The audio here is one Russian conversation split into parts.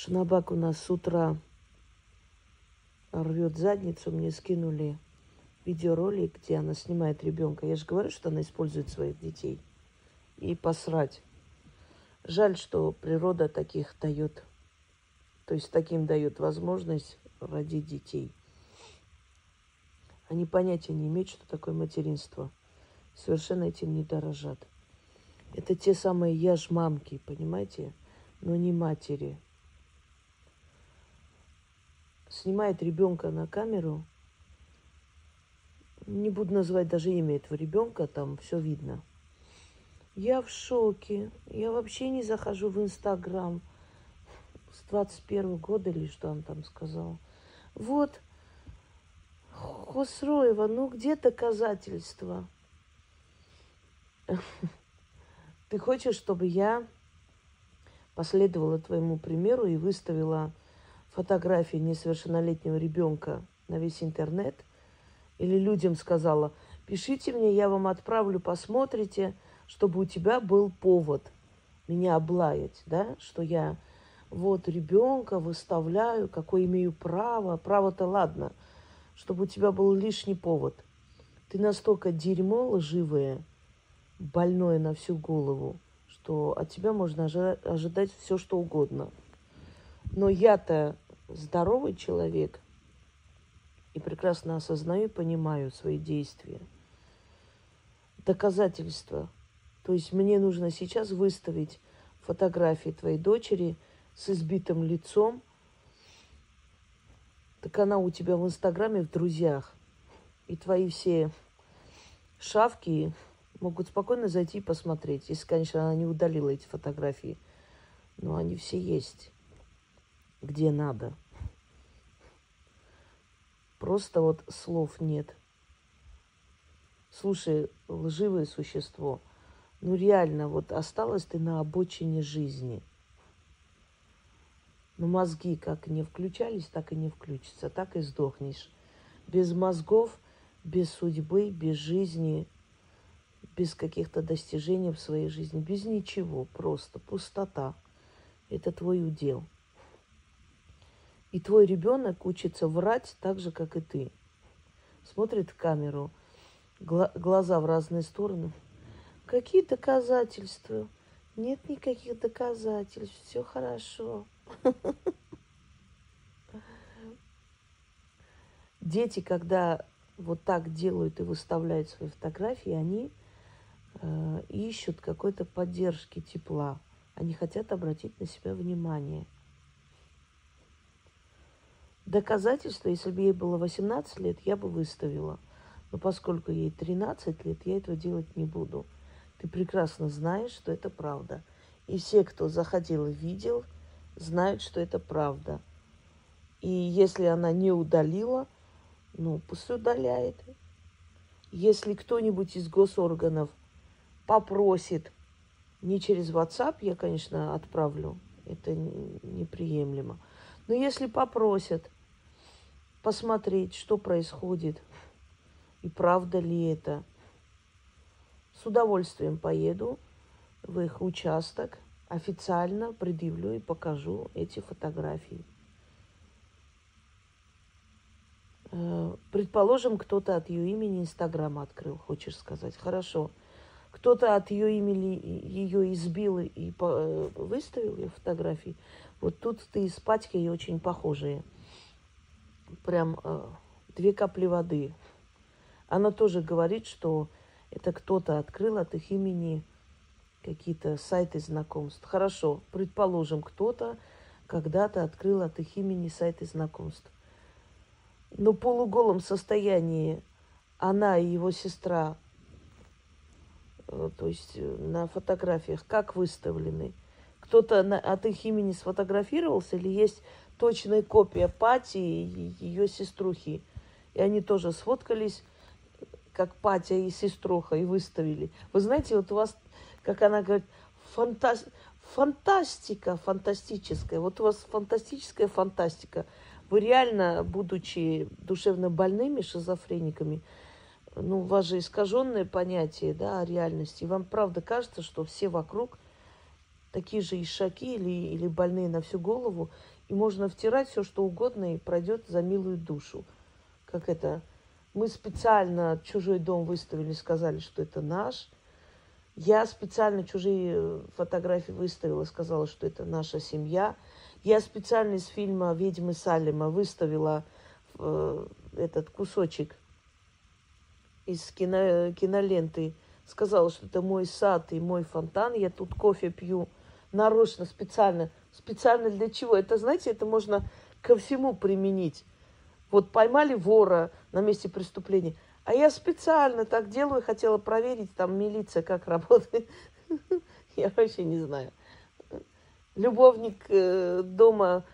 Шнабак у нас с утра рвет задницу, мне скинули видеоролик, где она снимает ребенка. Я же говорю, что она использует своих детей. И посрать. Жаль, что природа таких дает, то есть таким дает возможность родить детей. Они понятия не имеют, что такое материнство. Совершенно этим не дорожат. Это те самые я мамки, понимаете? Но не матери. Снимает ребенка на камеру. Не буду называть даже имя этого ребенка, там все видно. Я в шоке. Я вообще не захожу в Инстаграм с 21 года или что он там сказал. Вот, Хосроева, ну где доказательства? Ты хочешь, чтобы я последовала твоему примеру и выставила фотографии несовершеннолетнего ребенка на весь интернет? Или людям сказала, пишите мне, я вам отправлю, посмотрите, чтобы у тебя был повод меня облаять, да, что я вот ребенка выставляю, какое имею право. Право-то ладно, чтобы у тебя был лишний повод. Ты настолько дерьмо лживое, больное на всю голову, что от тебя можно ожидать все, что угодно. Но я-то здоровый человек и прекрасно осознаю и понимаю свои действия. Доказательства. То есть мне нужно сейчас выставить фотографии твоей дочери с избитым лицом. Так она у тебя в Инстаграме в друзьях. И твои все шавки могут спокойно зайти и посмотреть, если, конечно, она не удалила эти фотографии. Но они все есть, где надо. Просто вот слов нет. Слушай, лживое существо, ну реально, вот осталась ты на обочине жизни. Но мозги как не включались, так и не включатся, так и сдохнешь. Без мозгов, без судьбы, без жизни – без каких-то достижений в своей жизни, без ничего, просто пустота. Это твой удел. И твой ребенок учится врать так же, как и ты. Смотрит в камеру, гла- глаза в разные стороны. Какие доказательства? Нет никаких доказательств, все хорошо. Дети, когда вот так делают и выставляют свои фотографии, они э, ищут какой-то поддержки, тепла. Они хотят обратить на себя внимание. Доказательства, если бы ей было 18 лет, я бы выставила. Но поскольку ей 13 лет, я этого делать не буду. Ты прекрасно знаешь, что это правда. И все, кто заходил и видел, знают, что это правда. И если она не удалила, ну, пусть удаляет. Если кто-нибудь из госорганов попросит, не через WhatsApp я, конечно, отправлю, это неприемлемо. Но если попросят посмотреть, что происходит, и правда ли это, с удовольствием поеду в их участок, официально предъявлю и покажу эти фотографии. Э, предположим, кто-то от ее имени Инстаграм открыл, хочешь сказать. Хорошо. Кто-то от ее имени ее избил и э, выставил ее фотографии. Вот тут ты с Патькой очень похожие. Прям э, две капли воды. Она тоже говорит, что это кто-то открыл от их имени какие-то сайты знакомств. Хорошо, предположим, кто-то когда-то открыл от их имени сайты знакомств. Но в полуголом состоянии она и его сестра Э, то есть э, на фотографиях, как выставлены. Кто-то от их имени сфотографировался или есть точная копия Пати и ее сеструхи. И они тоже сфоткались, как Патя и сеструха, и выставили. Вы знаете, вот у вас, как она говорит, фантаз... фантастика фантастическая. Вот у вас фантастическая фантастика. Вы реально, будучи душевно больными, шизофрениками, ну, у вас же искаженное понятие, да, о реальности. Вам правда кажется, что все вокруг такие же ишаки или, или больные на всю голову, и можно втирать все, что угодно, и пройдет за милую душу. Как это? Мы специально чужой дом выставили, сказали, что это наш. Я специально чужие фотографии выставила, сказала, что это наша семья. Я специально из фильма «Ведьмы Салема» выставила э, этот кусочек из кино, киноленты. Сказала, что это мой сад и мой фонтан. Я тут кофе пью нарочно, специально. Специально для чего? Это, знаете, это можно ко всему применить. Вот поймали вора на месте преступления. А я специально так делаю, хотела проверить, там милиция как работает. Я вообще не знаю. Любовник э, дома,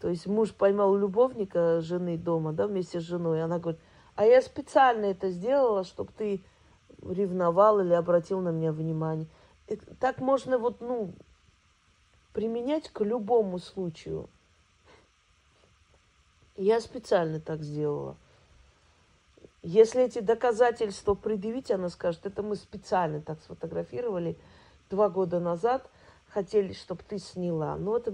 то есть муж поймал любовника жены дома, да, вместе с женой. Она говорит, а я специально это сделала, чтобы ты ревновал или обратил на меня внимание. Так можно вот, ну, применять к любому случаю. Я специально так сделала. Если эти доказательства предъявить, она скажет, это мы специально так сфотографировали два года назад, хотели, чтобы ты сняла. Но это,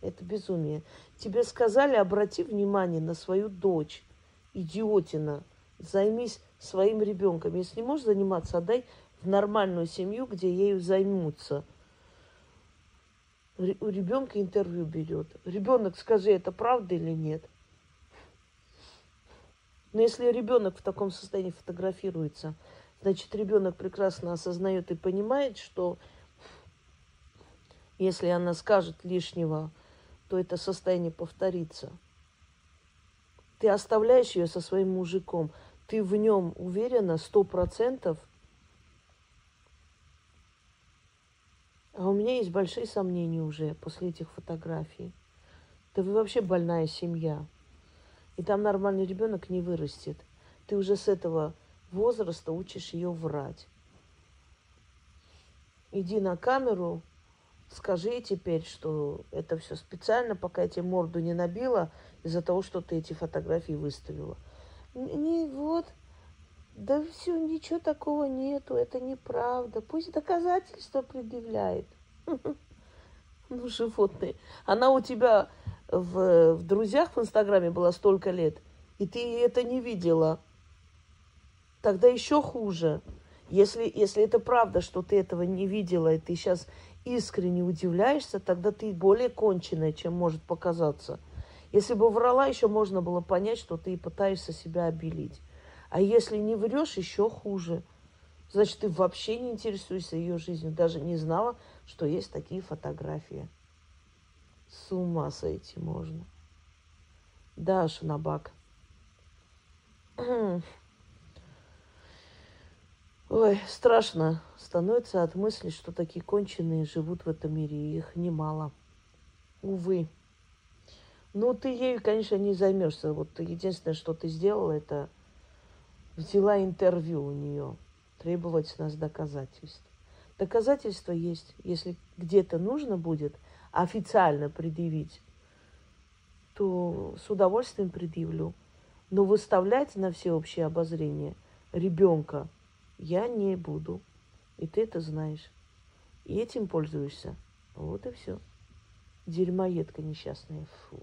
это безумие. Тебе сказали, обрати внимание на свою дочь, идиотина, займись своим ребенком. Если не можешь заниматься, отдай в нормальную семью, где ею займутся. У ребенка интервью берет. Ребенок, скажи, это правда или нет? Но если ребенок в таком состоянии фотографируется, значит, ребенок прекрасно осознает и понимает, что если она скажет лишнего, то это состояние повторится. Ты оставляешь ее со своим мужиком, ты в нем уверена сто процентов, а у меня есть большие сомнения уже после этих фотографий. Да вы вообще больная семья. И там нормальный ребенок не вырастет. Ты уже с этого возраста учишь ее врать. Иди на камеру, скажи теперь, что это все специально, пока я тебе морду не набила из-за того, что ты эти фотографии выставила. Не, вот, да все, ничего такого нету, это неправда. Пусть доказательства предъявляет. Ну, животные. Она у тебя в, в друзьях в Инстаграме была столько лет, и ты это не видела. Тогда еще хуже. Если, если это правда, что ты этого не видела, и ты сейчас искренне удивляешься, тогда ты более конченая, чем может показаться. Если бы врала, еще можно было понять, что ты пытаешься себя обелить. А если не врешь, еще хуже. Значит, ты вообще не интересуешься ее жизнью, даже не знала, что есть такие фотографии. С ума сойти можно. Да, Шунабак. Ой, страшно становится от мысли, что такие конченые живут в этом мире, и их немало. Увы. Ну, ты ею, конечно, не займешься. Вот единственное, что ты сделала, это взяла интервью у нее. Требовать с нас доказательств. Доказательства есть. Если где-то нужно будет официально предъявить, то с удовольствием предъявлю. Но выставлять на всеобщее обозрение ребенка я не буду. И ты это знаешь. И этим пользуешься. Вот и все. Дерьмоедка несчастная. Фу.